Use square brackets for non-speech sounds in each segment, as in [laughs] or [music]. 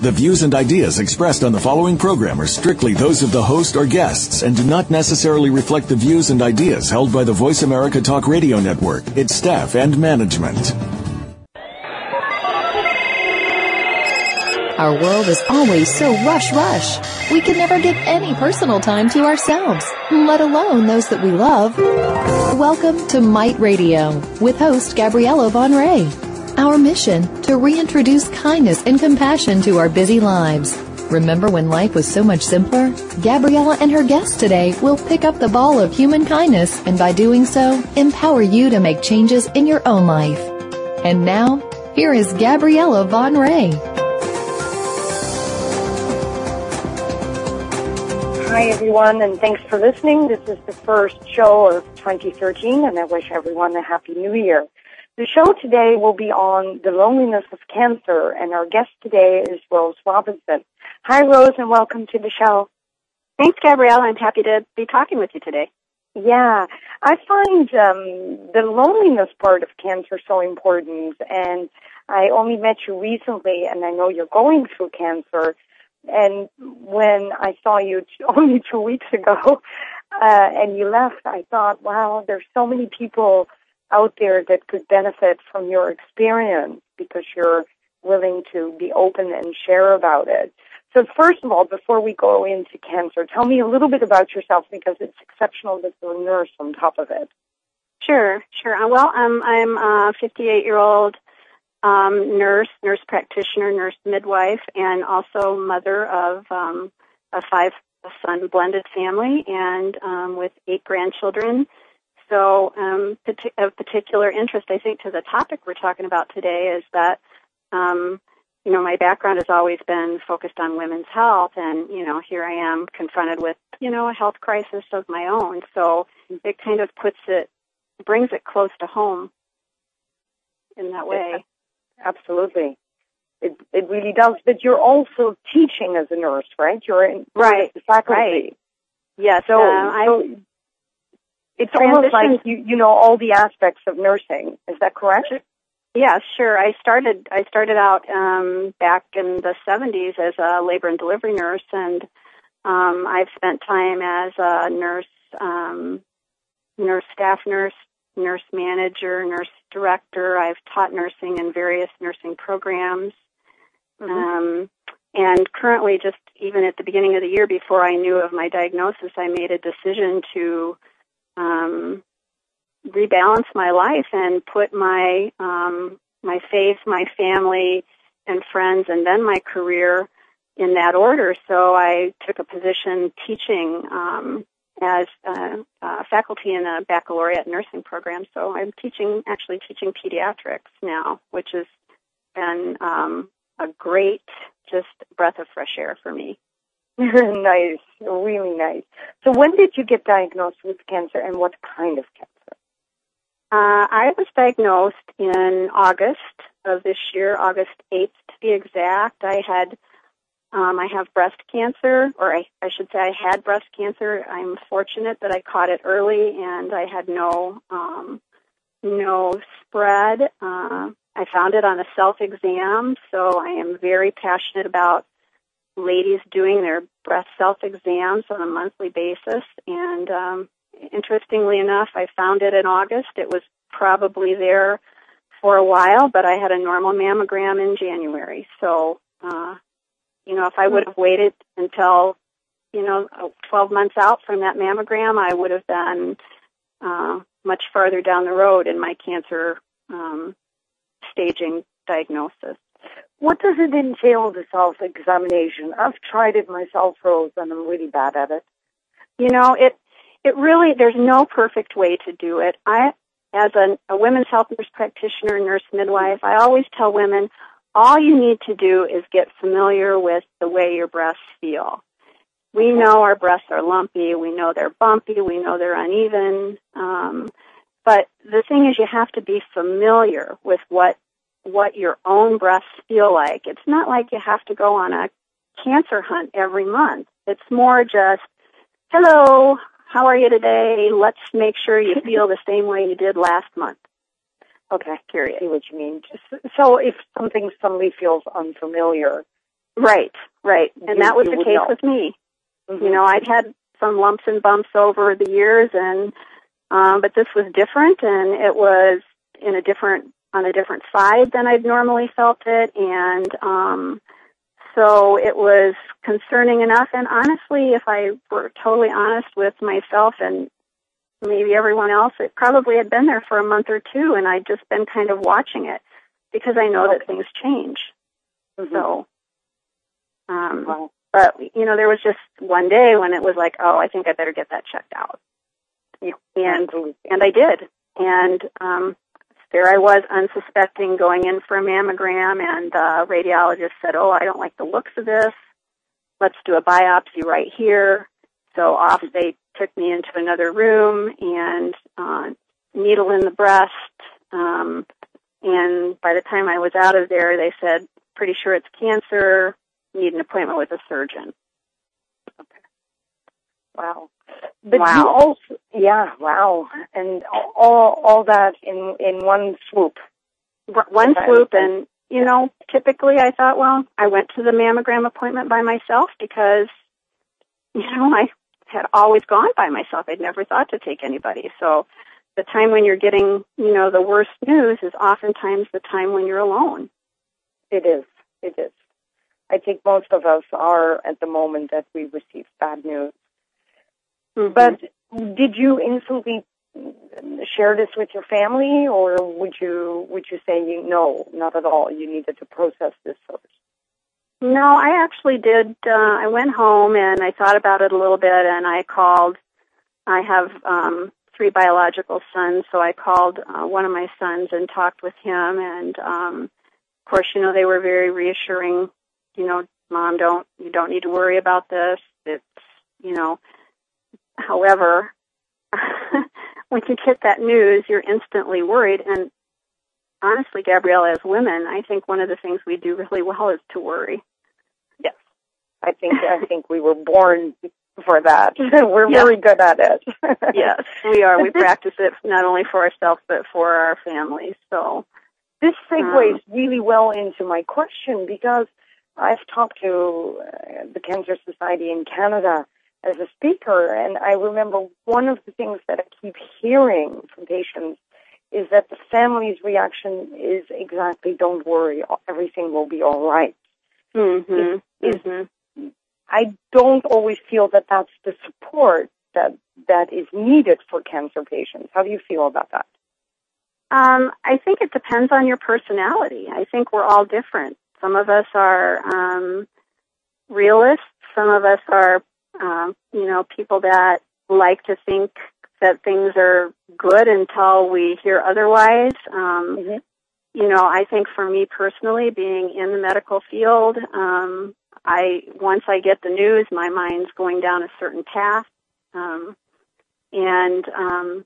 The views and ideas expressed on the following program are strictly those of the host or guests and do not necessarily reflect the views and ideas held by the Voice America Talk Radio Network, its staff, and management. Our world is always so rush rush. We can never give any personal time to ourselves, let alone those that we love. Welcome to Might Radio with host Gabriella van Rij. Our mission to reintroduce kindness and compassion to our busy lives. Remember when life was so much simpler? Gabriella and her guests today will pick up the ball of human kindness and by doing so, empower you to make changes in your own life. And now, here is Gabriella van Rij. Hi, everyone, and thanks for listening. This is the first show of 2013, and I wish everyone a happy new year. The show today will be on the loneliness of cancer, and our guest today is Rose Robinson. Hi, Rose, and welcome to the show. Thanks, Gabrielle. I'm happy to be talking with you today. Yeah, I find um, the loneliness part of cancer so important, and I only met you recently, and I know you're going through cancer. And when I saw you [laughs] only two weeks ago, uh, and you left, I thought, wow, there's so many people out there that could benefit from your experience because you're willing to be open and share about it. So first of all, before we go into cancer, tell me a little bit about yourself because it's exceptional that you're a nurse on top of it. Sure, sure. Uh, well, um, I'm a 58 year old um, nurse, nurse practitioner, nurse midwife, and also mother of um, a five son blended family and um, with eight grandchildren so um, of particular interest, I think, to the topic we're talking about today is that, um, you know, my background has always been focused on women's health, and you know, here I am confronted with, you know, a health crisis of my own. So it kind of puts it, brings it close to home in that way. Absolutely. It it really does. But you're also teaching as a nurse, right? You're in right faculty. Right. Yes. So, um, so it's almost like you you know all the aspects of nursing. Is that correct? Yeah, sure. I started I started out um, back in the 70s as a labor and delivery nurse, and um, I've spent time as a nurse, um, nurse staff nurse, nurse manager, nurse director. I've taught nursing in various nursing programs. Mm-hmm. Um, and currently, just even at the beginning of the year before I knew of my diagnosis, I made a decision to um, rebalance my life and put my um, my faith, my family, and friends, and then my career in that order. So I took a position teaching um, as a, a faculty in a baccalaureate nursing program. So I'm teaching, actually teaching pediatrics now, which has been um, a great just breath of fresh air for me. [laughs] nice, really nice. So when did you get diagnosed with cancer and what kind of cancer? Uh, I was diagnosed in August of this year, August 8th to be exact. I had, um, I have breast cancer, or I, I should say I had breast cancer. I'm fortunate that I caught it early and I had no, um, no spread. Uh, I found it on a self-exam, so I am very passionate about ladies doing their breast self exams on a monthly basis. And um, interestingly enough, I found it in August. It was probably there for a while, but I had a normal mammogram in January. So, uh, you know, if I would have waited until, you know, 12 months out from that mammogram, I would have been uh, much farther down the road in my cancer um, staging diagnosis. What does it entail, the self-examination? I've tried it myself, Rose, and I'm really bad at it. You know, it, it really, there's no perfect way to do it. I, as a, a women's health nurse practitioner, nurse midwife, I always tell women, all you need to do is get familiar with the way your breasts feel. We know our breasts are lumpy. We know they're bumpy. We know they're uneven. Um, But the thing is you have to be familiar with what what your own breasts feel like. It's not like you have to go on a cancer hunt every month. It's more just, hello, how are you today? Let's make sure you feel the same way you did last month. Okay, curious. See what you mean. Just, so if something suddenly feels unfamiliar, right, right, and you, that was the case know. with me. Mm-hmm. You know, I'd had some lumps and bumps over the years, and um, but this was different, and it was in a different on a different side than I'd normally felt it, and um, so it was concerning enough. And honestly, if I were totally honest with myself and maybe everyone else, it probably had been there for a month or two, and I'd just been kind of watching it because I know that things change. Mhm. So, um, Wow. but you know, there was just one day when it was like, oh, I think I better get that checked out, and and I did, and um, there I was, unsuspecting, going in for a mammogram, and the radiologist said, oh, I don't like the looks of this. Let's do a biopsy right here. So off they took me into another room and uh, needle in the breast. Um, and by the time I was out of there, they said, pretty sure it's cancer. Need an appointment with a surgeon. Wow. But Wow. you also, yeah, wow, and all all that in in one swoop. One swoop, and you know, typically I thought, well, I went to the mammogram appointment by myself because, you know, I had always gone by myself. I'd never thought to take anybody. So the time when you're getting, you know, the worst news is oftentimes the time when you're alone. It is. It is. I think most of us are at the moment that we receive bad news. Mm-hmm. But did you instantly share this with your family, or would you would you say you no, not at all? You needed to process this first. No, I actually did. Uh, I went home and I thought about it a little bit, and I called. I have um, three biological sons, so I called uh, one of my sons and talked with him. And um, of course, you know, they were very reassuring. You know, mom, don't you don't need to worry about this. It's you know. However, [laughs] when you get that news, you're instantly worried. And honestly, Gabrielle, as women, I think one of the things we do really well is to worry. Yes, I think I think we were born for that. [laughs] we're very good at it. [laughs] yes, we are. We practice it not only for ourselves but for our families. So, This segues Um, really well into my question because I've talked to uh, the Cancer Society in Canada as a speaker, and I remember one of the things that I keep hearing from patients is that the family's reaction is exactly, don't worry, everything will be all right. mm-hmm. Is- hmm I don't always feel that that's the support that that is needed for cancer patients. How do you feel about that? Um, I think it depends on your personality. I think we're all different. Some of us are um, realists. Some of us are, um, you know, people that like to think that things are good until we hear otherwise. Um, Mm-hmm. you know, I think for me personally, being in the medical field, um, I once I get the news, my mind's going down a certain path, um, and um,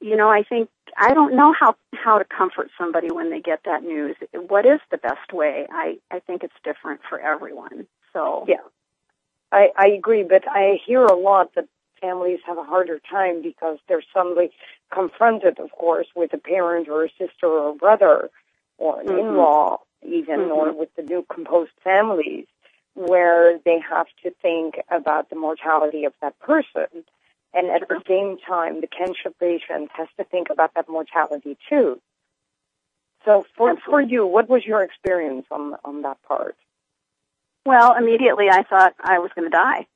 you know, I think I don't know how how to comfort somebody when they get that news. What is the best way? I I think it's different for everyone. So Yeah. I, I agree, but I hear a lot that families have a harder time because they're suddenly confronted, of course, with a parent or a sister or a brother or an Mhm. in-law even, Mhm. or with the new composed families where they have to think about the mortality of that person. And at the same time, the cancer patient has to think about that mortality too. So for, for you, what was your experience on, on that part? Well, immediately I thought I was going to die.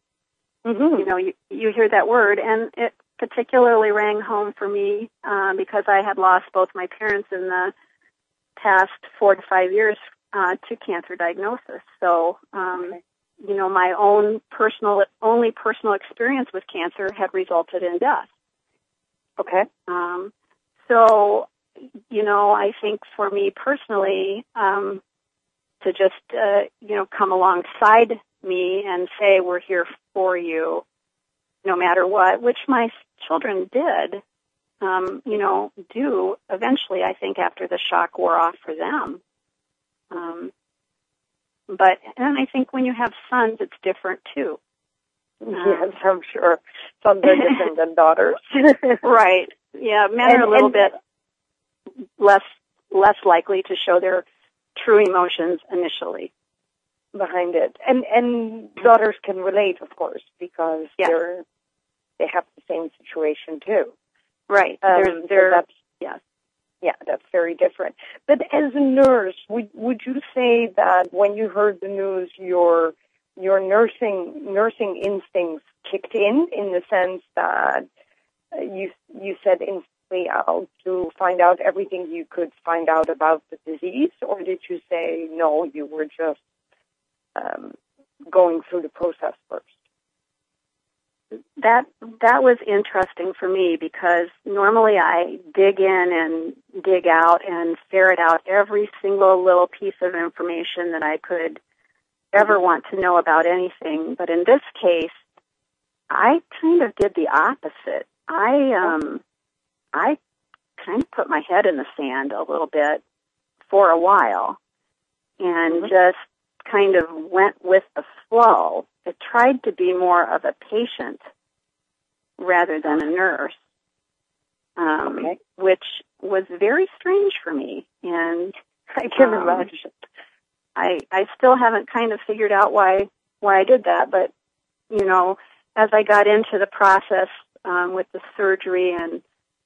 Mm-hmm. you know, you, you hear that word, and it particularly rang home for me uh, because I had lost both my parents in the past four to five years uh, to cancer diagnosis. So, um, Okay. you know, my own personal, only personal experience with cancer had resulted in death. Okay. Um, so, you know, I think for me personally, um, to just, uh, you know, come alongside me and say, we're here for you no matter what, which my children did. um, you know, do eventually, I think, after the shock wore off for them. Um, but, and I think when you have sons, it's different too. Yes, I'm sure. Sons are different than daughters. right. Yeah, men and, are a little bit less less likely to show their true emotions initially behind it. And and daughters can relate, of course, because yes. they're they have the same situation too. Right. Um, there's, there, so that's, yes. Yeah, that's very different. But as a nurse, would would you say that when you heard the news, your your nursing nursing instincts kicked in, in the sense that you you said instantly out to find out everything you could find out about the disease, or did you say no, you were just um, going through the process first? that that was interesting for me because normally I dig in and dig out and ferret out every single little piece of information that I could ever want to know about anything. But in this case, I kind of did the opposite. I um I kind of put my head in the sand a little bit for a while and mm-hmm. just kind of went with the flow. It tried to be more of a patient rather than a nurse, um, okay. which was very strange for me. And [laughs] I can um, imagine. I I still haven't kind of figured out why why I did that, but you know, as I got into the process um, with the surgery and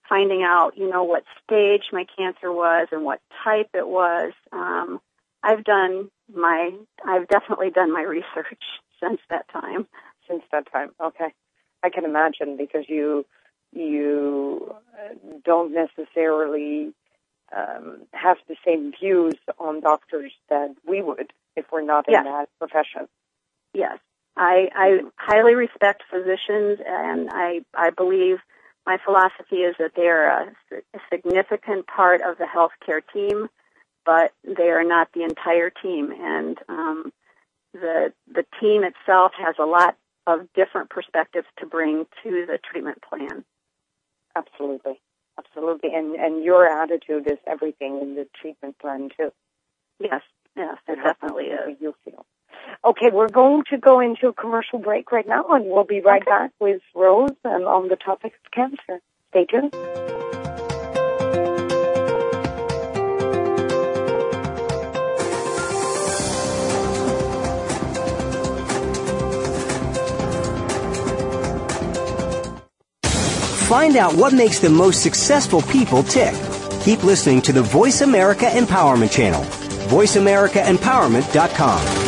finding out, you know, what stage my cancer was and what type it was, um, I've done my I've definitely done my research [laughs] since that time. Since that time, okay. I can imagine because you you don't necessarily um, have the same views on doctors that we would if we're not yes. in that profession. Yes, I, I highly respect physicians, and I I believe my philosophy is that they are a, a significant part of the healthcare team, but they are not the entire team, and um, the the team itself has a lot of different perspectives to bring to the treatment plan. Absolutely. Absolutely. And and your attitude is everything in the treatment plan too. Yes, yes, it definitely is. You feel. Okay, we're going to go into a commercial break right now and we'll be right okay. back with Rose and on the topic of cancer. Stay tuned. Find out what makes the most successful people tick. Keep listening to the Voice America Empowerment Channel. VoiceAmericaEmpowerment.com.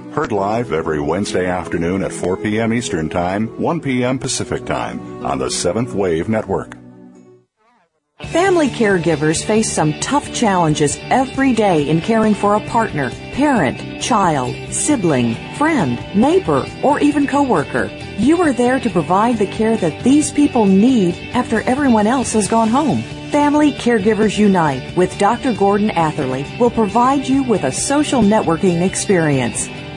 Heard live every Wednesday afternoon at 4 p.m. Eastern Time, 1 p.m. Pacific Time on the Seventh Wave Network. Family caregivers face some tough challenges every day in caring for a partner, parent, child, sibling, friend, neighbor, or even coworker. You are there to provide the care that these people need after everyone else has gone home. Family Caregivers Unite with Dr. Gordon Atherley will provide you with a social networking experience.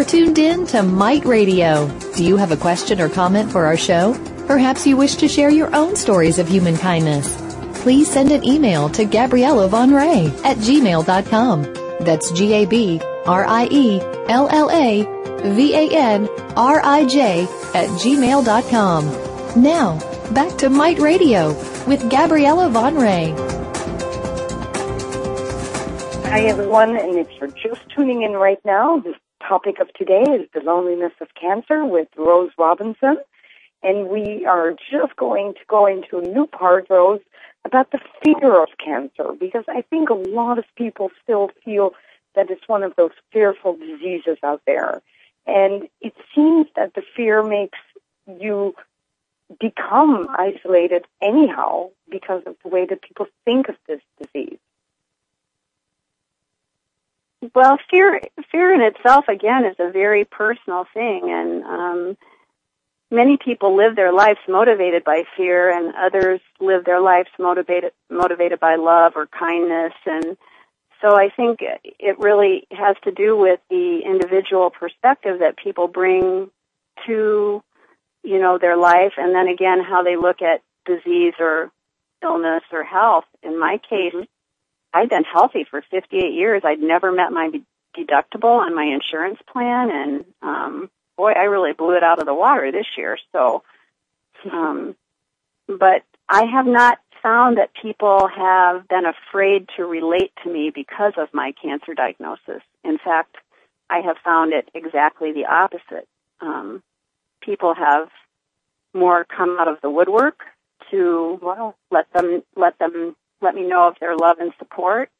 Are tuned in to Mite Radio. Do you have a question or comment for our show? Perhaps you wish to share your own stories of human kindness. Please send an email to Gabriella van Rij at gmail.com. That's G-A-B-R-I-E-L-L-A V-A-N-R-I-J at gmail.com. Now, back to Mite Radio with Gabriella van Rij. Hi, everyone, and if you're just tuning in right now, the topic of today is the loneliness of cancer with Rose Robinson. And we are just going to go into a new part, Rose, about the fear of cancer, because I think a lot of people still feel that it's one of those fearful diseases out there. And it seems that the fear makes you become isolated anyhow because of the way that people think of this disease. Well, fear fear in itself again is a very personal thing, and um, many people live their lives motivated by fear, and others live their lives motivated motivated by love or kindness, and so I think it really has to do with the individual perspective that people bring to you know their life, and then again how they look at disease or illness or health. In my case. I'd been healthy for 58 years. I'd never met my deductible on my insurance plan, and um, boy, I really blew it out of the water this year. So, um, but I have not found that people have been afraid to relate to me because of my cancer diagnosis. In fact, I have found it exactly the opposite. Um, people have more come out of the woodwork to well, let them let them let me know of their love and support.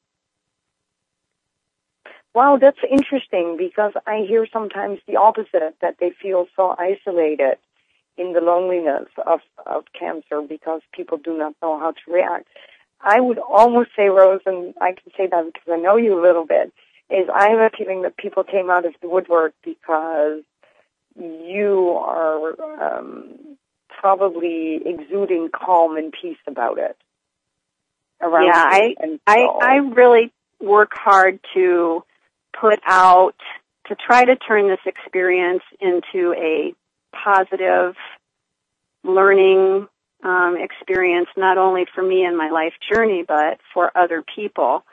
Wow, that's interesting because I hear sometimes the opposite that they feel so isolated in the loneliness of, of cancer because people do not know how to react. I would almost say, Rose, and I can say that because I know you a little bit, is I have a feeling that people came out of the woodwork because you are um, probably exuding calm and peace about it around yeah, I, I, I really work hard to put out, to try to turn this experience into a positive learning um, experience, not only for me and my life journey, but for other people.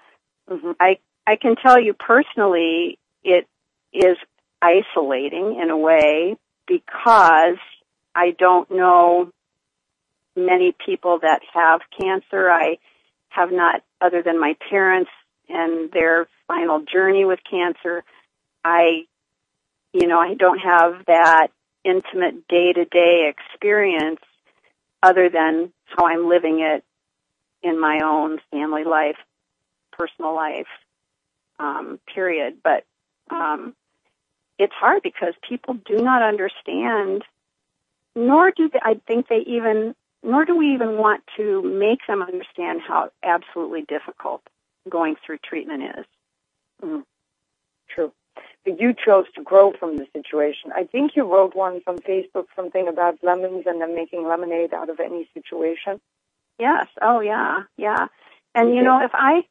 Mm-hmm. I, I can tell you personally, it is isolating in a way because I don't know many people that have cancer. I have not, other than my parents and their final journey with cancer, I, you know, I don't have that intimate day to day experience other than how I'm living it in my own family life, personal life, um, period. But, um, it's hard because people do not understand, nor do they, I think they even nor do we even want to make them understand how absolutely difficult going through treatment is. Mm. True. But you chose to grow from the situation. I think you wrote once on Facebook something about lemons and then making lemonade out of any situation. Yes. Oh, yeah. Yeah. And you know, if I,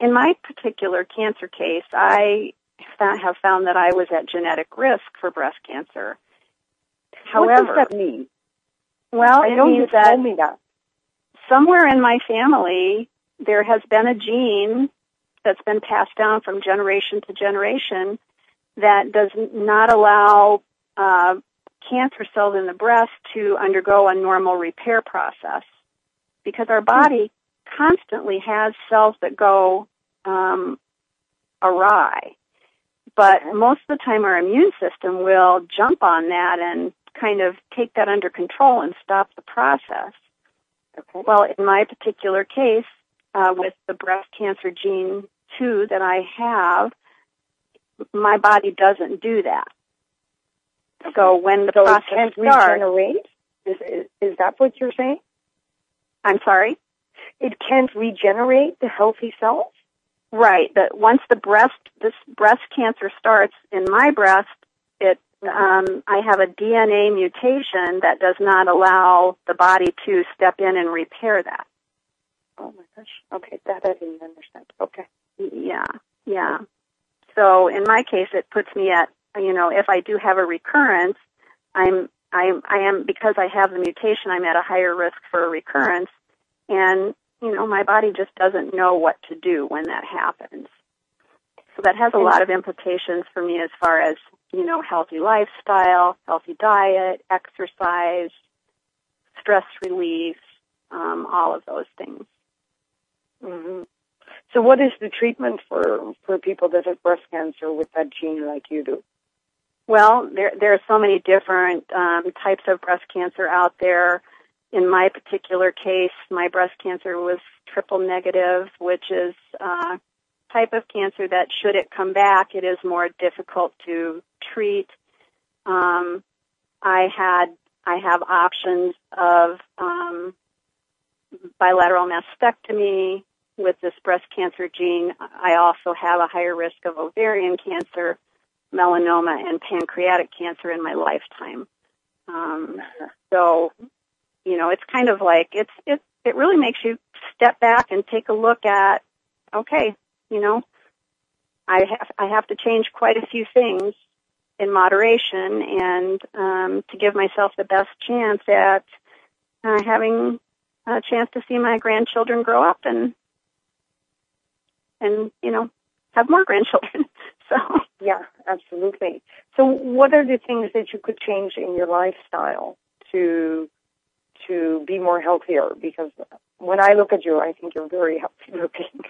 in my particular cancer case, I have found that I was at genetic risk for breast cancer. However, what does that mean? Well, I know you told me that. Somewhere in my family, there has been a gene that's been passed down from generation to generation that does not allow uh, cancer cells in the breast to undergo a normal repair process because our body constantly has cells that go um, awry. But most of the time, our immune system will jump on that and kind of take that under control and stop the process. Okay. Well, in my particular case, uh, with the breast cancer gene 2 that I have, my body doesn't do that. So when the so process starts, regenerate? Is, is, is that what you're saying? I'm sorry? It can't regenerate the healthy cells? Right. That once the breast, this breast cancer starts in my breast, it um, I have a DNA mutation that does not allow the body to step in and repair that. Oh my gosh. Okay, that I didn't understand. Okay. Yeah, yeah. So in my case, it puts me at you know if I do have a recurrence, I'm I'm I am because I have the mutation, I'm at a higher risk for a recurrence, and you know my body just doesn't know what to do when that happens. So that has a lot of implications for me as far as you know, healthy lifestyle, healthy diet, exercise, stress relief, um, all of those things. Mm-hmm. So, what is the treatment for for people that have breast cancer with that gene, like you do? Well, there there are so many different um, types of breast cancer out there. In my particular case, my breast cancer was triple negative, which is a type of cancer that, should it come back, it is more difficult to treat. Um, I had I have options of um, bilateral mastectomy with this breast cancer gene. I also have a higher risk of ovarian cancer, melanoma, and pancreatic cancer in my lifetime. Um, so, you know, it's kind of like it's it it really makes you step back and take a look at, okay, you know, I have I have to change quite a few things in moderation and um, to give myself the best chance at uh, having a chance to see my grandchildren grow up and and you know have more [laughs] grandchildren. so yeah, absolutely. So what are the things that you could change in your lifestyle to to be more healthier? Because when I look at you, I think you're very healthy looking.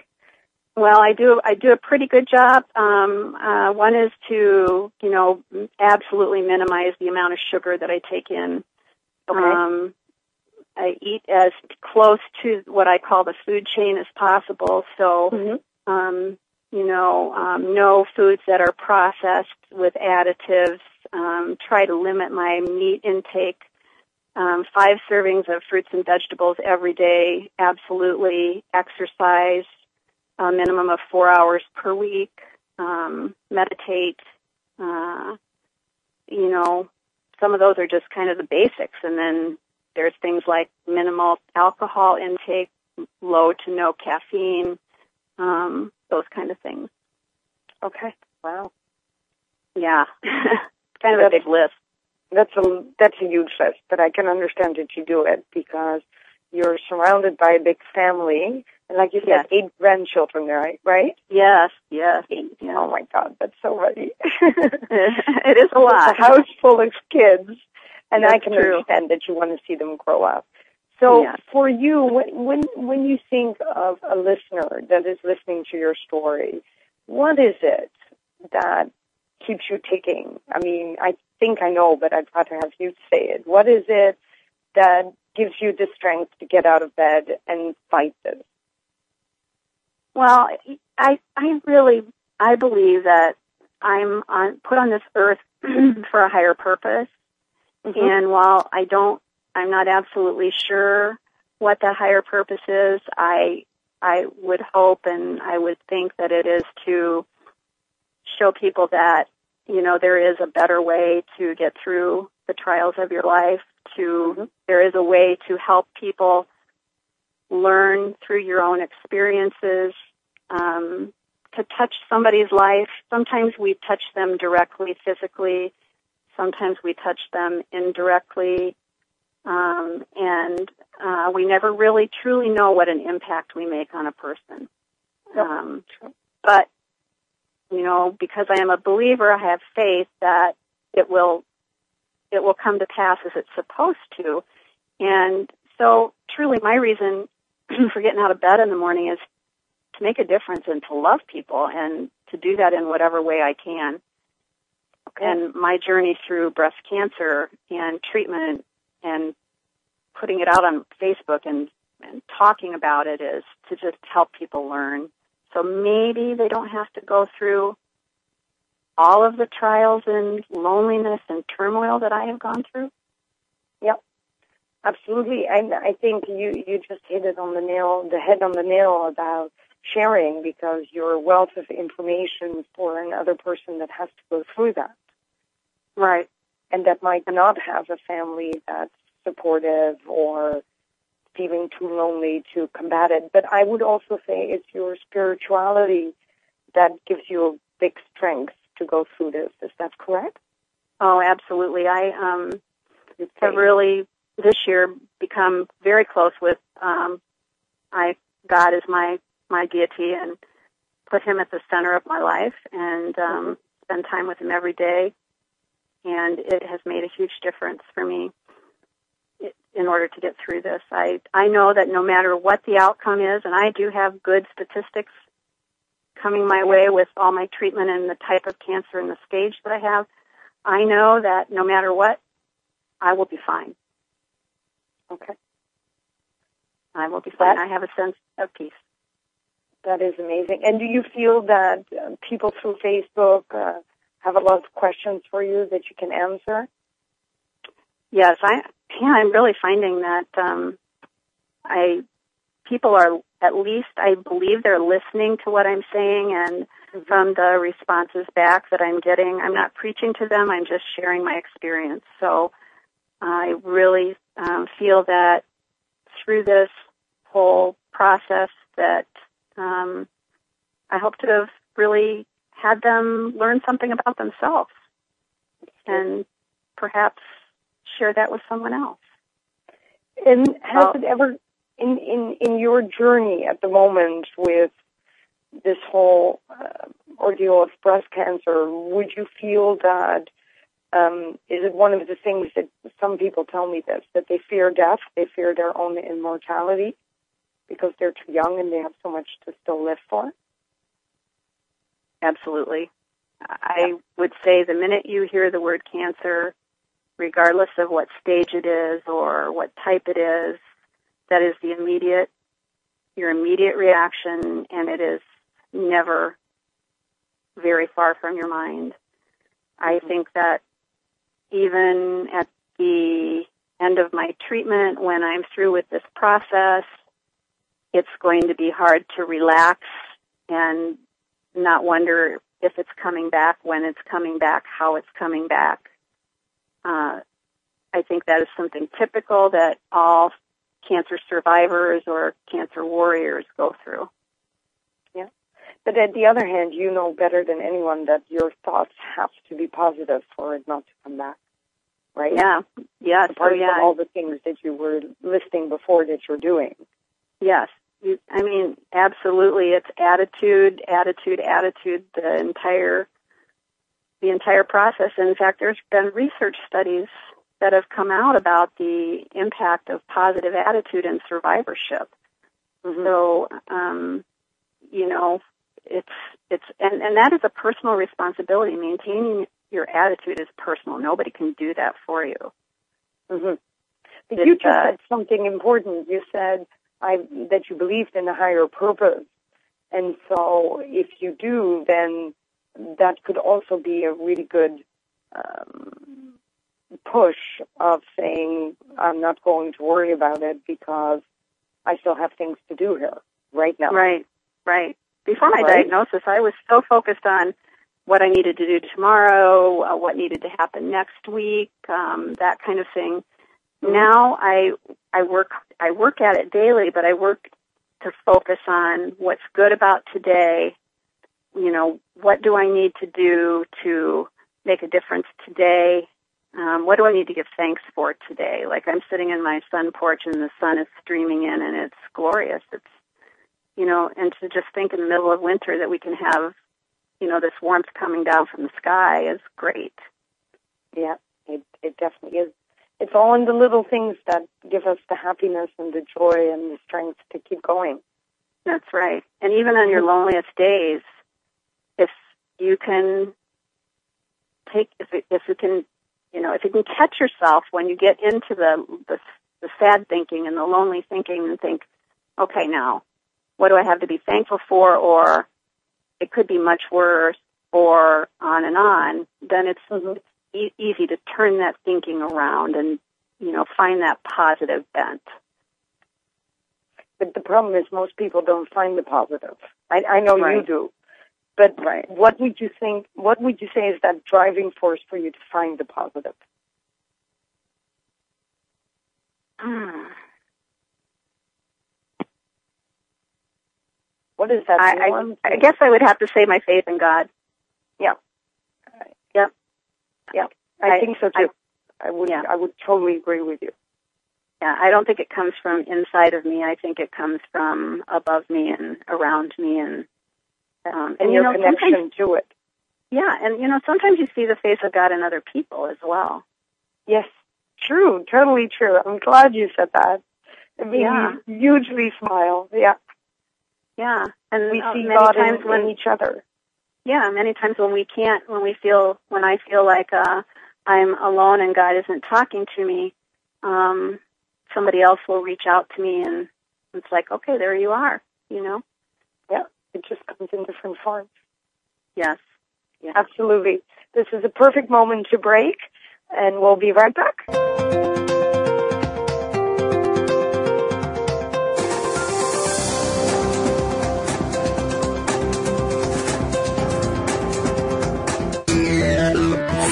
Well, I do. I do a pretty good job. Um, uh, one is to, you know, absolutely minimize the amount of sugar that I take in. Okay. Um, I eat as close to what I call the food chain as possible. So, mm-hmm. um, you know, um, no foods that are processed with additives. Um, try to limit my meat intake. Um, five servings of fruits and vegetables every day. Absolutely. Exercise a minimum of four hours per week. Um, meditate. Uh, you know, some of those are just kind of the basics, and then there's things like minimal alcohol intake, low to no caffeine, um, those kind of things. Okay. Wow. Yeah. [laughs] kind of that's, a big list. That's a that's a huge list, but I can understand that you do it because you're surrounded by a big family, and like you said, yes. eight grandchildren, right? Right? Yes. Yes. Eight. Oh my God, that's so many. [laughs] it is a lot. It's a house full of kids, and that's I can true. understand that you want to see them grow up. So yes. for you, when, when when you think of a listener that is listening to your story, what is it that keeps you ticking? I mean, I think I know, but I'd rather have you say it. What is it that gives you the strength to get out of bed and fight this? Well, I I really I believe that I'm on, put on this earth [clears throat] for a higher purpose, mm-hmm. and while I don't, I'm not absolutely sure what that higher purpose is. I I would hope and I would think that it is to show people that you know there is a better way to get through the trials of your life. To mm-hmm. there is a way to help people learn through your own experiences, um, to touch somebody's life. Sometimes we touch them directly physically. Sometimes we touch them indirectly. Um, and uh, we never really truly know what an impact we make on a person. Um, but, you know, because I am a believer, I have faith that it will, it will come to pass as it's supposed to. And so truly my reason [clears throat] for getting out of bed in the morning is to make a difference and to love people and to do that in whatever way I can. Okay. And my journey through breast cancer and treatment and putting it out on Facebook and, and talking about it is to just help people learn. So maybe they don't have to go through all of the trials and loneliness and turmoil that I have gone through. Absolutely. And I think you, you just hit it on the nail, the head on the nail about sharing because you're wealth of information for another person that has to go through that. Right. And that might not have a family that's supportive or feeling too lonely to combat it. But I would also say it's your spirituality that gives you a big strength to go through this. Is that correct? Oh, absolutely. I um, have really this year become very close with um, I God is my my deity and put him at the center of my life and um, spend time with him every day. and it has made a huge difference for me in order to get through this. I I know that no matter what the outcome is, and I do have good statistics coming my way with all my treatment and the type of cancer and the stage that I have, I know that no matter what, I will be fine. Okay. I will be fine. I have a sense of peace. That is amazing. And do you feel that uh, people through Facebook uh, have a lot of questions for you that you can answer? Yes, I yeah, I'm really finding that um, I people are at least I believe they're listening to what I'm saying and mm-hmm. from the responses back that I'm getting, I'm not preaching to them, I'm just sharing my experience. So I really um, feel that through this whole process that um, I hope to have really had them learn something about themselves and perhaps share that with someone else. And has it ever, in, in, in your journey at the moment with this whole uh, ordeal of breast cancer, would you feel that um, is it one of the things that some people tell me this that they fear death, they fear their own immortality because they're too young and they have so much to still live for? Absolutely. I would say the minute you hear the word cancer, regardless of what stage it is or what type it is, that is the immediate, your immediate reaction, and it is never very far from your mind. I mm-hmm. think that even at the end of my treatment, when I'm through with this process, it's going to be hard to relax and not wonder if it's coming back, when it's coming back, how it's coming back. Uh, I think that is something typical that all cancer survivors or cancer warriors go through. Yeah. But at the other hand, you know better than anyone that your thoughts have to be positive for it not to come back. Right? Yeah. Yeah. Apart so, yeah. from all the things that you were listing before that you're doing. Yes. I mean, absolutely. It's attitude, attitude, attitude, the entire the entire process. in fact, there's been research studies that have come out about the impact of positive attitude and survivorship. Mm-hmm. So, um, you know, it's it's and and that is a personal responsibility. Maintaining your attitude is personal. Nobody can do that for you. Mm-hmm. But you just uh, said something important. You said I, that you believed in a higher purpose, and so if you do, then that could also be a really good um, push of saying, I'm not going to worry about it because I still have things to do here right now. Right, right. Before my right? diagnosis, I was so focused on what I needed to do tomorrow, uh, what needed to happen next week, um, that kind of thing. Mm-hmm. Now I I work I work at it daily, but I work to focus on what's good about today you know, what do I need to do to make a difference today? Um, what do I need to give thanks for today? Like I'm sitting in my sun porch and the sun is streaming in and it's glorious. It's, you know, and to just think in the middle of winter that we can have, you know, this warmth coming down from the sky is great. Yeah, it, it definitely is. It's all in the little things that give us the happiness and the joy and the strength to keep going. That's right. And even on your mm-hmm. loneliest days, if you can take if it, if you can you know if you can catch yourself when you get into the, the the sad thinking and the lonely thinking and think okay now what do i have to be thankful for or it could be much worse or on and on then it's, mm-hmm. e- easy to turn that thinking around and you know find that positive bent but the problem is most people don't find the positive i i know right. you do but right. what would you think? What would you say is that driving force for you to find the positive? Mm. What is that? I, I, I, guess I would have to say my faith in God. Yeah. Yep. Yeah. I, I think so too. I, would. Yeah. I would totally agree with you. Yeah, I don't think it comes from inside of me. I think it comes from above me and around me and um, and, your know, connection to it. Yeah, and you know, sometimes you see the face of God in other people as well. Yes, true, totally true. I'm glad you said that. It made Yeah. me hugely smile. Yeah, Yeah, and we see many God times in, when in each other. yeah, many times when we can't, when we feel, when I feel like uh, I'm alone and God isn't talking to me, um, somebody else will reach out to me, and it's like, okay, there you are. You know? Yeah, it just comes in different forms. Yes. Yeah. Absolutely. This is a perfect moment to break, and we'll be right back.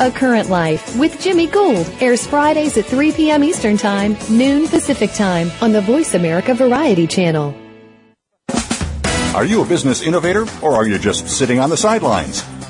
A Current Life with Jimmy Gould airs Fridays at 3 p.m. Eastern Time, noon Pacific Time on the Voice America Variety Channel. Are you a business innovator or are you just sitting on the sidelines?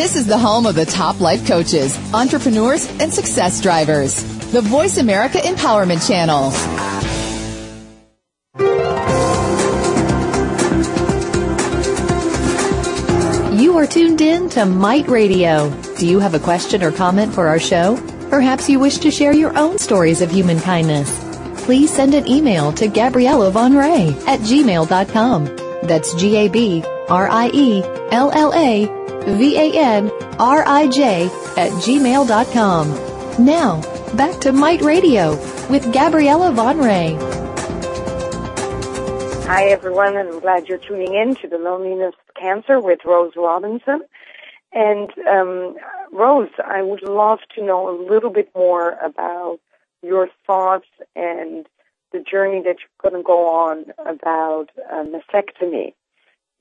This is the home of the top life coaches, entrepreneurs, and success drivers. The Voice America Empowerment Channel. You are tuned in to Might Radio. Do you have a question or comment for our show? Perhaps you wish to share your own stories of human kindness. Please send an email to Gabriella van Rij at gmail.com. That's G-A-B-R-I-E-L-L-A V-A-N-R-I-J at gmail.com. Now, back to Might Radio with Gabriella van Rij. Hi, everyone, and I'm glad you're tuning in to the Loneliness of Cancer with Rose Robinson. And um, Rose, I would love to know a little bit more about your thoughts and the journey that you're going to go on about uh, mastectomy.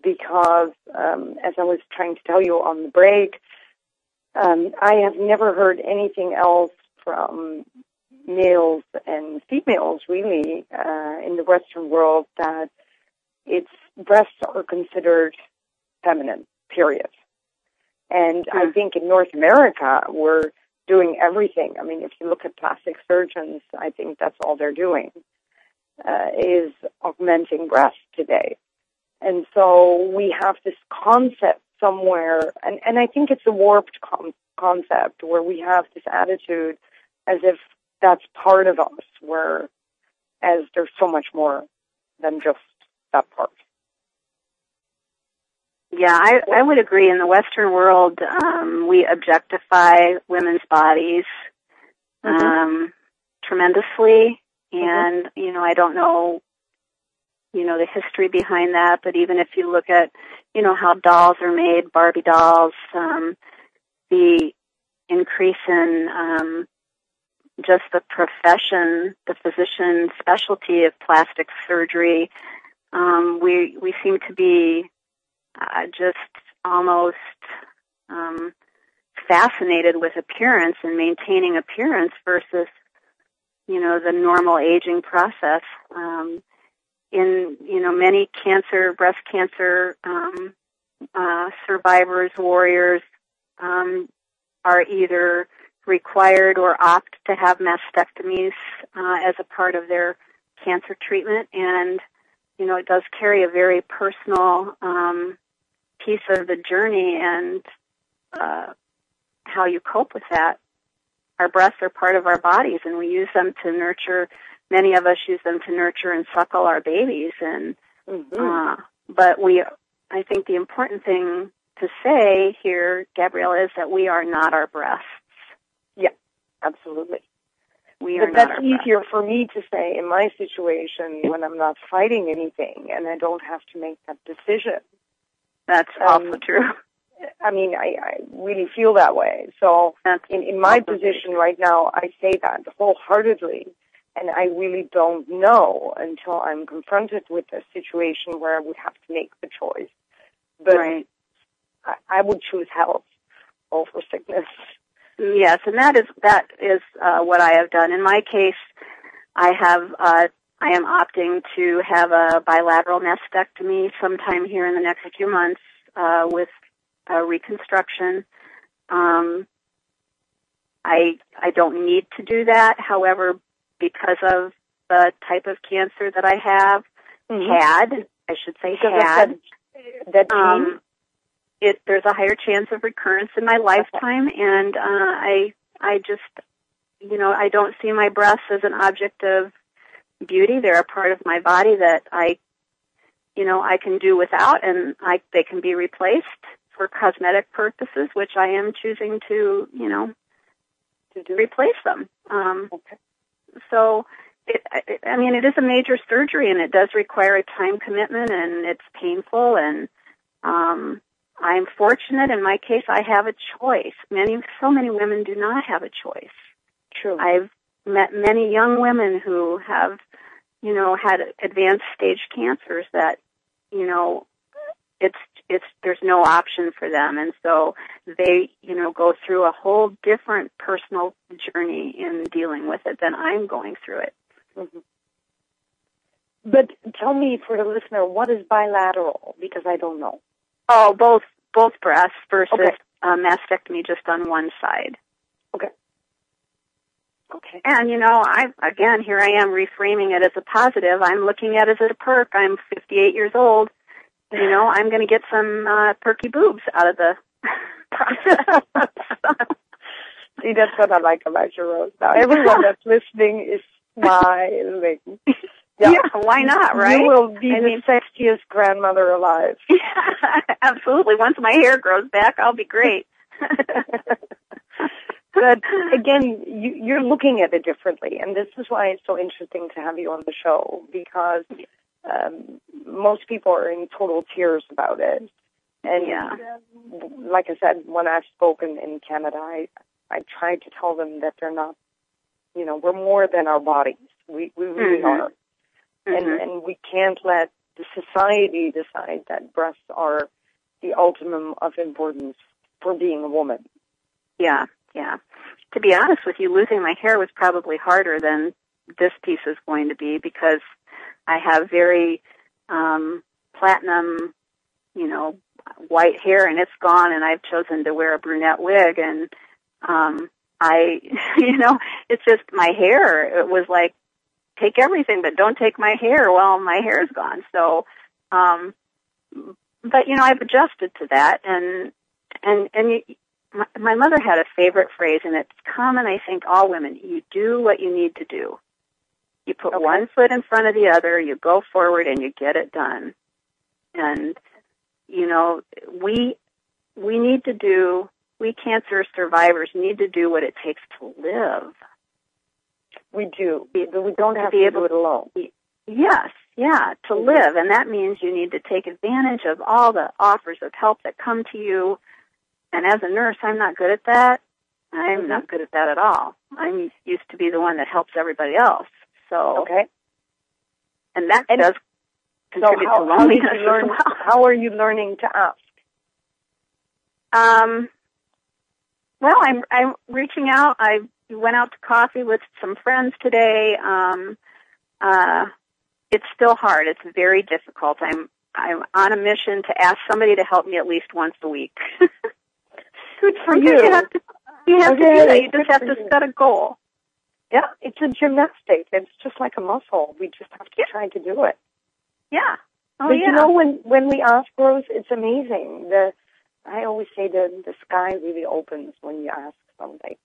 Because, um, as I was trying to tell you on the break, um, I have never heard anything else from males and females, really, uh, in the Western world that its breasts are considered feminine, period. And I think in North America, we're doing everything. I mean, if you look at plastic surgeons, I think that's all they're doing, uh, is augmenting breasts today. And so we have this concept somewhere, and, and I think it's a warped com- concept where we have this attitude as if that's part of us, where as there's so much more than just that part. Yeah, I, I would agree. In the Western world, um, we objectify women's bodies Mhm. um, tremendously, and you know, I don't know, you know, the history behind that. But even if you look at, you know, how dolls are made, Barbie dolls, um, the increase in um, just the profession, the physician specialty of plastic surgery, um, we we seem to be uh, just almost um, fascinated with appearance and maintaining appearance versus, you know, the normal aging process. Um, in you know many cancer, breast cancer um, uh, survivors, warriors um, are either required or opt to have mastectomies uh, as a part of their cancer treatment, and you know it does carry a very personal um, piece of the journey and uh, how you cope with that. Our breasts are part of our bodies, and we use them to nurture. Many of us use them to nurture and suckle our babies, and Mm-hmm. uh, but we. I think the important thing to say here, gabrielle is that we are not our breasts. Yeah. Absolutely. We are but not that's easier for me to say in my situation when I'm not fighting anything and I don't have to make that decision. That's Um, also true. I mean, I, I really feel that way. So in, in my position right now, I say that wholeheartedly. And I really don't know until I'm confronted with a situation where I would have to make the choice. But right. I, I would choose health over sickness. Yes, and that is that is uh, what I have done. In my case, I have uh, I am opting to have a bilateral mastectomy sometime here in the next few months uh, with a reconstruction. Um, I I don't need to do that. However, because of the type of cancer that I have had, I should say Because had, that, um, it there's a higher chance of recurrence in my lifetime, and uh, I I just you know I don't see my breasts as an object of beauty. They're a part of my body that I you know I can do without, and I they can be replaced for cosmetic purposes, which I am choosing to you know to do replace them. Um, Okay. So, it, I- I mean, it is a major surgery, and it does require a time commitment, and it's painful. And um, I'm fortunate in my case; I have a choice. Many, so many women do not have a choice. True. I've met many young women who have, you know, had advanced stage cancers that, you know, it's it's there's no option for them, and so they, you know, go through a whole different personal journey in dealing with it than I'm going through it. Mhm. But tell me, for the listener, what is bilateral? Because I don't know. Oh, both both breasts versus Okay. uh, mastectomy just on one side. Okay. Okay. And you know, I again here I am reframing it as a positive. I'm looking at it as a perk. I'm 58 years old. You know, I'm going to get some uh, perky boobs out of the [laughs] process. See, that's what I like about your rose. Now, everyone that's listening is smiling. [laughs] yeah. why not, right? You will be I the mean- sexiest grandmother alive. [laughs] Yeah, absolutely. Once my hair grows back, I'll be great. but again, you, you're looking at it differently, and this is why it's so interesting to have you on the show because um, most people are in total tears about it. And Yeah. like I said, when I've spoken in Canada, I I try to tell them that they're not, you know, we're more than our bodies. We we really Mhm. are, and Mhm. and we can't let the society decide that breasts are the ultimum of importance for being a woman. Yeah, yeah. To be honest with you, losing my hair was probably harder than this piece is going to be because I have very um platinum, you know, white hair and it's gone and I've chosen to wear a brunette wig and um I [laughs] you know, it's just my hair. It was like take everything but don't take my hair. Well, my hair's gone. So um but you know, I've adjusted to that and and and you, my, my mother had a favorite phrase, and it's common, I think, all women. You do what you need to do. You put Okay. one foot in front of the other, you go forward, and you get it done. And you know, we we need to do. We cancer survivors need to do what it takes to live. We do, but we don't have to be to able do it alone. Yes, yeah, to live. And that means you need to take advantage of all the offers of help that come to you. And as a nurse, I'm not good at that. I'm mm-hmm. not good at that at all. I'm used to be the one that helps everybody else. So, Okay. and that And does So contribute how, to how, loneliness you learn, well. [laughs] how are you learning to ask? Um, well, I'm I'm reaching out. I went out to coffee with some friends today. Um, uh, it's still hard. It's very difficult. I'm I'm on a mission to ask somebody to help me at least once a week. [laughs] Good for you. You have to, you have to do that. You good just have to set a goal. Yeah, it's a gymnastic. It's just like a muscle. We just have to try to do it. Yeah. Oh but yeah. you know, when when we ask Rose, it's amazing. The I always say the the sky really opens when you ask something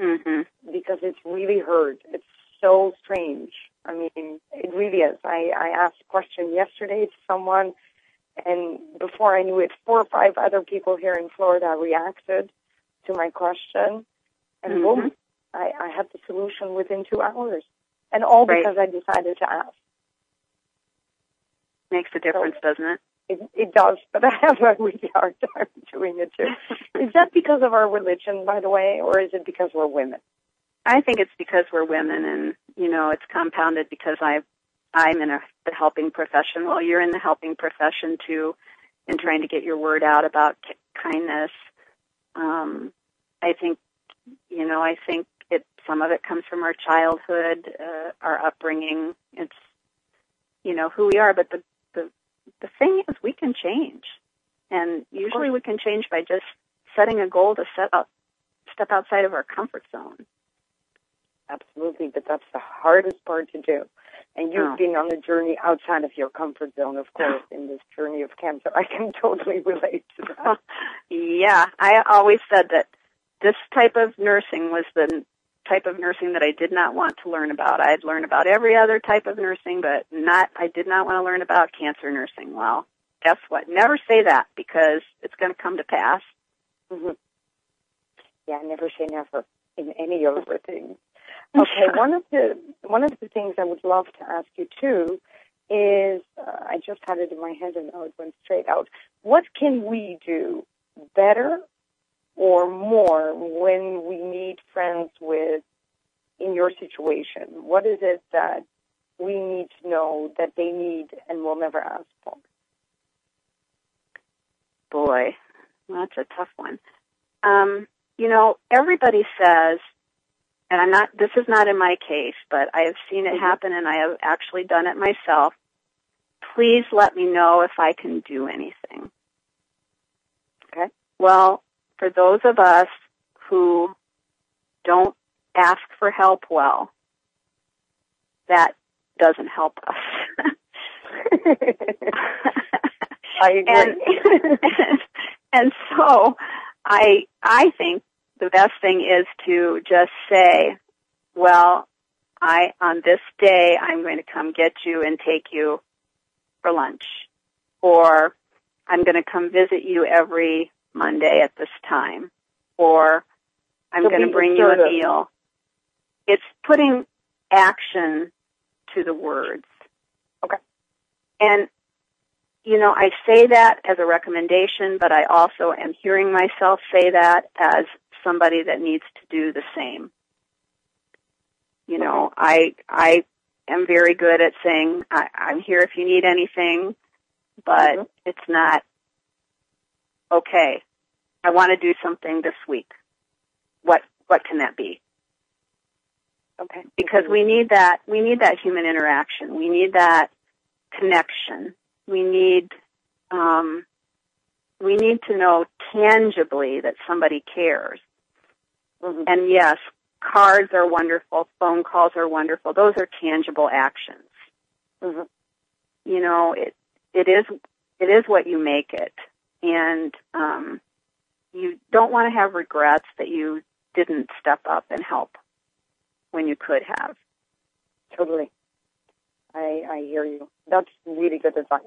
mhm. because it's really heard. It's so strange. I mean, it really is. I I asked a question yesterday to someone, and before I knew it, four or five other people here in Florida reacted to my question, and Mhm. boom, I, I had the solution within two hours. And all Right. because I decided to ask. Makes a difference, doesn't it? It, it does, but I have a really hard time [laughs] doing it too. [laughs] is that because of our religion, by the way, or is it because we're women? I think it's because we're women, and you know, it's compounded because I, I'm in a the helping profession. Well, you're in the helping profession too, in trying to get your word out about kindness. Um, I think, you know, I think it. Some of it comes from our childhood, uh, our upbringing. It's, you know, who we are. But the the the thing is, we can change, and usually we can change by just setting a goal to set up, step outside of our comfort zone. Absolutely, but that's the hardest part to do. And you've Oh. been on a journey outside of your comfort zone, of course, in this journey of cancer. I can [laughs] totally relate to that. [laughs] yeah, I always said that this type of nursing was the type of nursing that I did not want to learn about. I'd learn about every other type of nursing, but not, I did not want to learn about cancer nursing. Well, guess what? Never say that because it's going to come to pass. hmm Yeah, never say never in any of the things. Okay, one of the one of the things I would love to ask you too is uh, I just had it in my head and now it went straight out. What can we do better or more when we need friends with in your situation? What is it that we need to know that they need and will never ask for? Boy, that's a tough one. Um, you know, everybody says, and I'm not, this is not in my case, but I have seen it Mhm. happen and I have actually done it myself. Please let me know if I can do anything. Okay. Well, for those of us who don't ask for help well, that doesn't help us. I [laughs] agree. and, [laughs] and so I I think the best thing is to just say, well, I on this day I'm going to come get you and take you for lunch, or I'm going to come visit you every Monday at this time, or I'm So going to bring you a meal. It's putting action to the words. Okay. And you know, I say that as a recommendation, but I also am hearing myself say that as somebody that needs to do the same. You know, I I am very good at saying I, I'm here if you need anything, but Mhm. it's not okay. I want to do something this week. What what can that be? okay. because we need that we need that human interaction we need that connection we need um, we need to know tangibly that somebody cares Mhm. and yes cards are wonderful phone calls are wonderful those are tangible actions Mhm. you know it it is it is what you make it and um, you don't want to have regrets that you didn't step up and help when you could have Totally. I, I hear you. That's really good advice.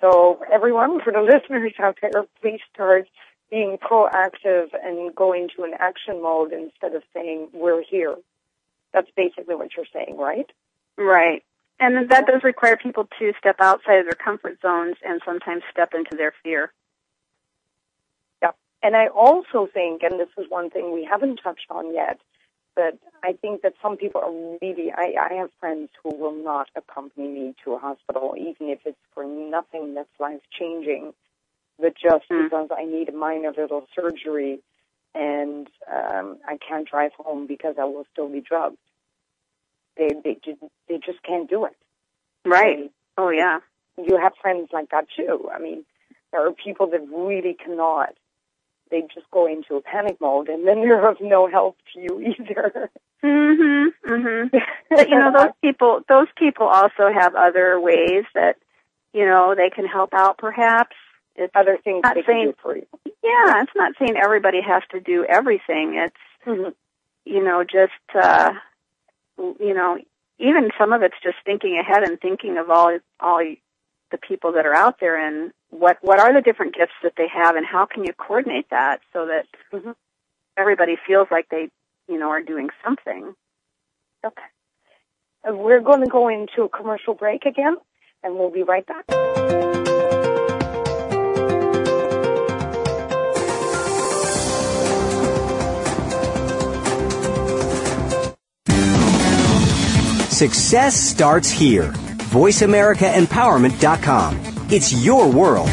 So everyone, for the listeners out there, please start being proactive and go into an action mode instead of saying, we're here. That's basically what you're saying, right? Right. And that does require people to step outside of their comfort zones and sometimes step into their fear. Yeah. And I also think, and this is one thing we haven't touched on yet, but I think that some people are really, I, I have friends who will not accompany me to a hospital, even if it's for nothing that's life changing, but just Mm. because I need a minor little surgery and um, I can't drive home because I will still be drugged. They, they, just, they just can't do it. Right. Oh yeah. you have friends like that too. I mean, there are people that really cannot. They just go into a panic mode, and then [laughs] they're of no help to you either. Mhm. Mhm. But you know those people those people also have other ways that you know they can help out perhaps. It's other things Not they can do for you. yeah, it's not saying everybody has to do everything. It's Mhm. you know, just uh you know, even some of it's just thinking ahead and thinking of all all the people that are out there and what what are the different gifts that they have and how can you coordinate that so that Mhm. everybody feels like they you know, are doing something. Okay. We're going to go into a commercial break again, and we'll be right back. Success starts here. VoiceAmericaEmpowerment.com. It's your world.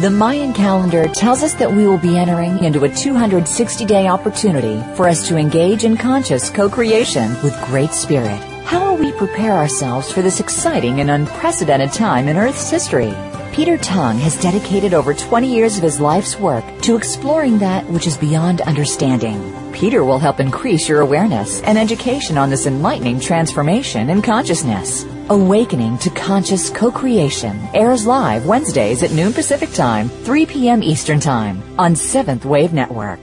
The Mayan calendar tells us that we will be entering into a 260 day opportunity for us to engage in conscious co creation with Great Spirit. How will we prepare ourselves for this exciting and unprecedented time in Earth's history? Peter Tong has dedicated over 20 years of his life's work to exploring that which is beyond understanding. Peter will help increase your awareness and education on this enlightening transformation in consciousness. Awakening to Conscious Co-Creation airs live Wednesdays at noon Pacific Time, 3 p.m. Eastern Time on Seventh Wave Network.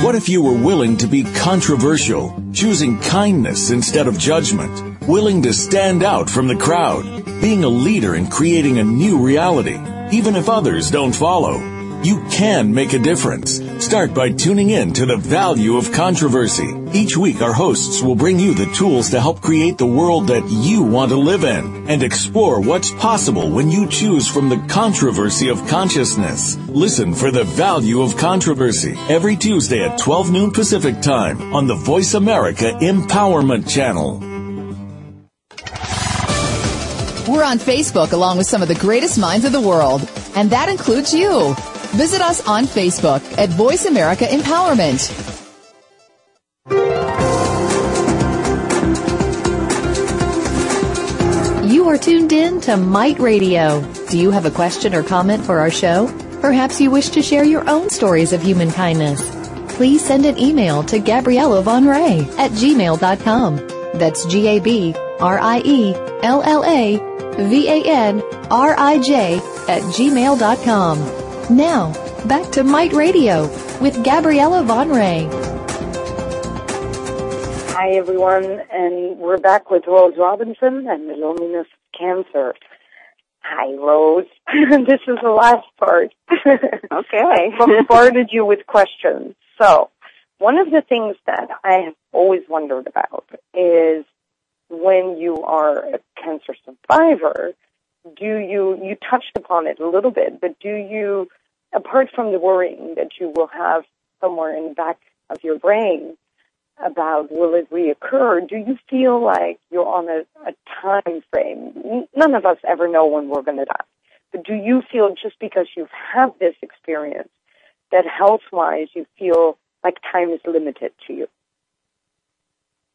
What if you were willing to be controversial, choosing kindness instead of judgment, willing to stand out from the crowd, being a leader in creating a new reality, even if others don't follow? You can make a difference. Start by tuning in to the value of controversy. Each week, our hosts will bring you the tools to help create the world that you want to live in and explore what's possible when you choose from the controversy of consciousness. Listen for the value of controversy every Tuesday at 12 noon Pacific time on the Voice America Empowerment Channel. We're on Facebook along with some of the greatest minds of the world, and that includes you. Visit us on Facebook at Voice America Empowerment. You are tuned in to Might Radio. Do you have a question or comment for our show? Perhaps you wish to share your own stories of human kindness. Please send an email to Gabriella van Rij at gmail.com. That's G A B R I E L L A V A N R I J at gmail.com. Now, back to Might Radio with Gabriella van Rij. Hi, everyone, and we're back with Rose Robinson and the loneliness of cancer. Hi, Rose. [laughs] this is the last part. [laughs] Okay. I bombarded you with questions. So, one of the things that I have always wondered about is when you are a cancer survivor, do you, you touched upon it a little bit, but do you, apart from the worrying that you will have somewhere in the back of your brain about will it reoccur, do you feel like you're on a, a time frame? None of us ever know when we're going to die. But do you feel just because you've had this experience that health-wise you feel like time is limited to you?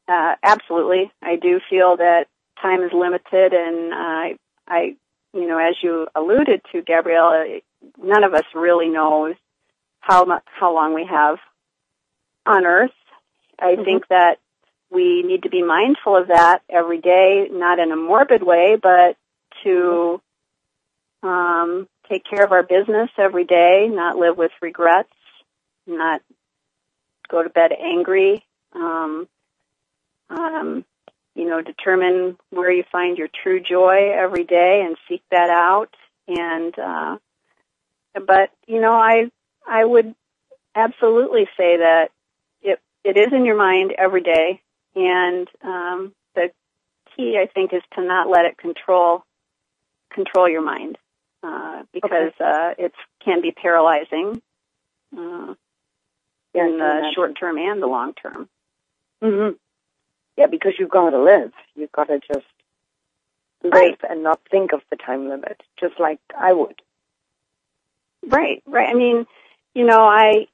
Uh, absolutely. I do feel that time is limited and I, I, you know, as you alluded to, Gabrielle, none of us really knows how much, how long we have on Earth. I Mhm. think that we need to be mindful of that every day, not in a morbid way, but to um, take care of our business every day, not live with regrets, not go to bed angry. Um, um, you know, determine where you find your true joy every day and seek that out. And uh, but you know, I I would absolutely say that it it is in your mind every day, and um, the key I think is to not let it control control your mind uh, because uh, it can be paralyzing uh, in the short term and the long term. hmm Yeah, because you've got to live. You've got to just live Right. and not think of the time limit, just like I would. Right, right. I mean, you know, I,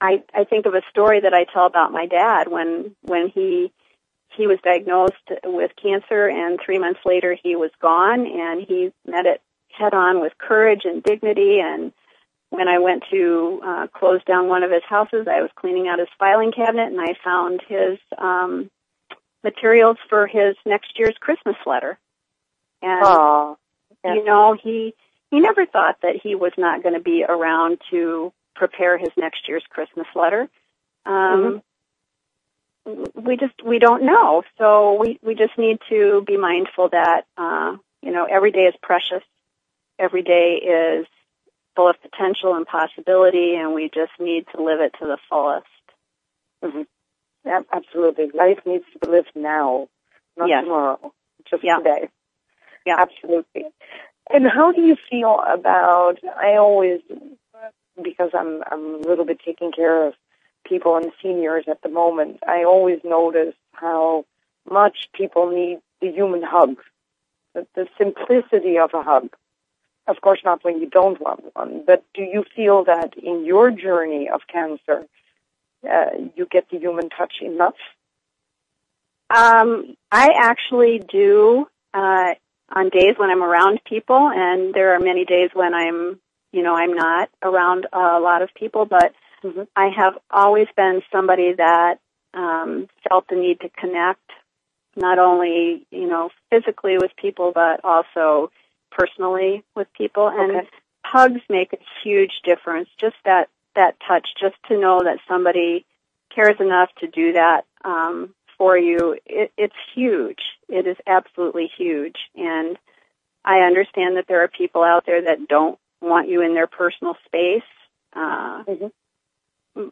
I, I think of a story that I tell about my dad when when he he was diagnosed with cancer, and three months later he was gone, and he met it head on with courage and dignity. And when I went to uh, close down one of his houses, I was cleaning out his filing cabinet, and I found his um, materials for his next year's Christmas letter. And Oh, Yeah. you know, he he never thought that he was not going to be around to prepare his next year's Christmas letter. Um, We just we don't know, so we we just need to be mindful that uh, you know every day is precious. Every day is full of potential and possibility, and we just need to live it to the fullest. Mm-hmm. Yeah, absolutely. Life needs to be lived now, not yes. tomorrow, just yeah. today. Yeah, absolutely. And how do you feel about? I always, because I'm I'm a little bit taking care of people and seniors at the moment. I always notice how much people need the human hug, the, the simplicity of a hug. Of course, not when you don't want one, but do you feel that in your journey of cancer, uh, you get the human touch enough? Um, I actually do uh, on days when I'm around people, and there are many days when I'm, you know, I'm not around a lot of people, but mm-hmm. I have always been somebody that um, felt the need to connect, not only, you know, physically with people, but also personally with people. And okay. hugs make a huge difference. Just that that touch, just to know that somebody cares enough to do that um, for you, it, it's huge. It is absolutely huge. And I understand that there are people out there that don't want you in their personal space. Uh, mm-hmm.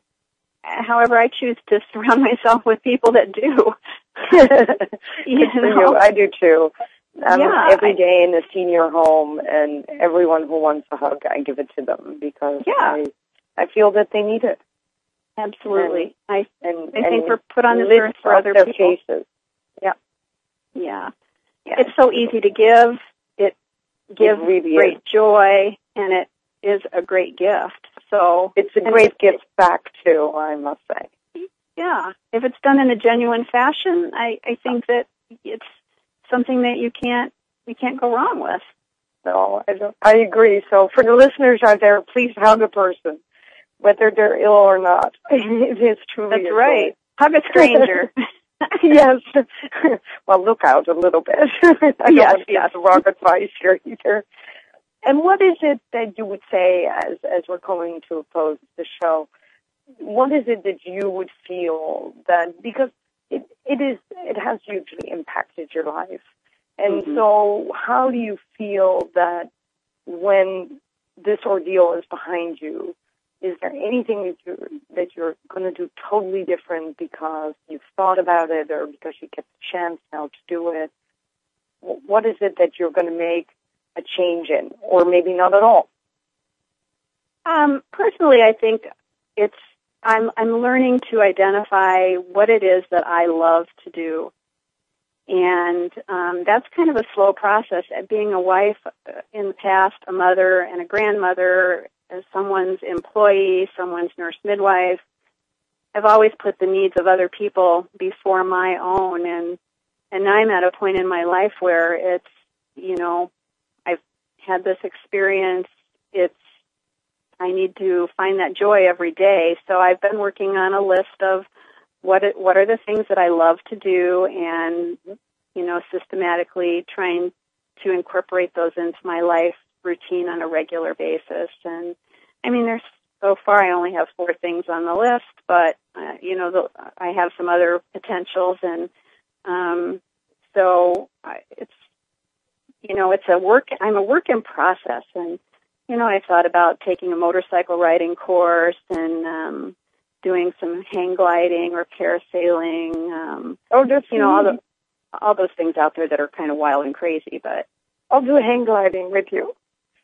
However, I choose to [laughs] surround myself with people that do. [laughs] you know? I do too. I'm yeah, every day in a senior home, and everyone who wants a hug, I give it to them because yeah. I, I feel that they need it. Absolutely. And, I and, I think we're put on this earth for other people. Faces. Yeah. Yeah. yeah. It's so easy to give. It gives it really great is. joy, and it is a great gift. So it's a great gift back too, I must say. Yeah. If it's done in a genuine fashion, I, I think that it's something that you can't you can't go wrong with. No, I don't. I agree. So for the listeners out there, please hug a person, whether they're ill or not. [laughs] it is truly. That's right. Hug a stranger. [laughs] [laughs] yes. well, look out a little bit. I don't yes, want to yes. give wrong advice here either. And what is it that you would say as as we're coming to close the show? What is it that you would feel that because it it is it has hugely impacted your life, and mm-hmm. so how do you feel that when this ordeal is behind you, is there anything that you're that you're going to do totally different because you've thought about it or because you get the chance now to do it? What is it that you're going to make a change in, or maybe not at all? Um, personally, I think it's I'm I'm learning to identify what it is that I love to do, and um, that's kind of a slow process. Being a wife in the past, a mother and a grandmother, as someone's employee, someone's nurse midwife, I've always put the needs of other people before my own, and and I'm at a point in my life where it's you know I've had this experience. It's I need to find that joy every day. So I've been working on a list of what it, what are the things that I love to do, and you know, systematically trying to incorporate those into my life routine on a regular basis. And I mean, there's so far I only have four things on the list, but uh, you know, the, I have some other potentials, and um, so I, it's you know, it's a work. I'm a work in process, and you know, I thought about taking a motorcycle riding course and um, doing some hang gliding or parasailing. Um, oh, that's you know all the all those things out there that are kind of wild and crazy. But I'll do hang gliding with you.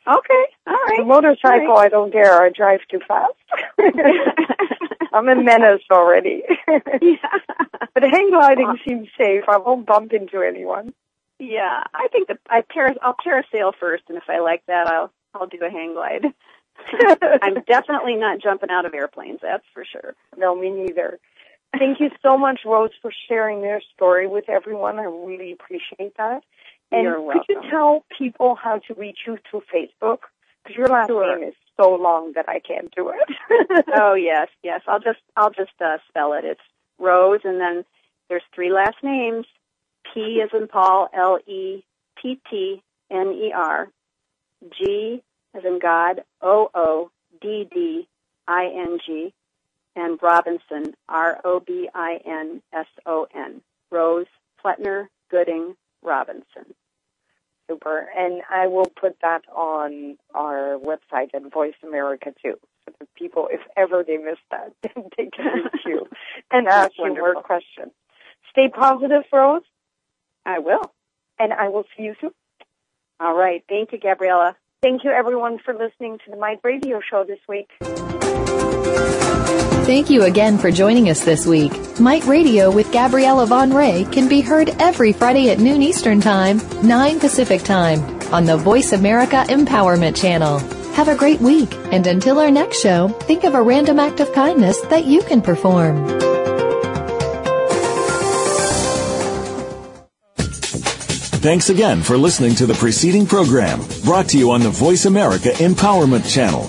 Okay, all right. The motorcycle, right. I don't dare. I drive too fast. [laughs] I'm a menace already. yeah. But hang gliding seems safe. I won't bump into anyone. Yeah, I think that I para- I'll parasail first, and if I like that, I'll I'll do a hang glide. [laughs] I'm definitely not jumping out of airplanes, that's for sure. No, me neither. Thank you so much, Rose, for sharing your story with everyone. I really appreciate that. And You're could you tell people how to reach you through Facebook? Because your last Sure. name is so long that I can't do it. [laughs] oh yes, yes. I'll just I'll just uh, spell it. It's Rose, and then there's three last names. P as in Paul, L E T T N E R. G as in God, O O D D I N G, and Robinson, R O B I N S O N. Rose Plettner Goodding Robinson. Super. And I will put that on our website at Voice America too. So that people, if ever they miss that, [laughs] they can reach you [laughs] and ask you more questions. Stay positive, Rose. I will. And I will see you soon. All right. Thank you, Gabriella. Thank you, everyone, for listening to the Mite Radio Show this week. Thank you again for joining us this week. Mite Radio with Gabriella van Rij can be heard every Friday at noon Eastern Time, 9 Pacific Time on the Voice America Empowerment Channel. Have a great week, and until our next show, think of a random act of kindness that you can perform. Thanks again for listening to the preceding program brought to you on the Voice America Empowerment Channel.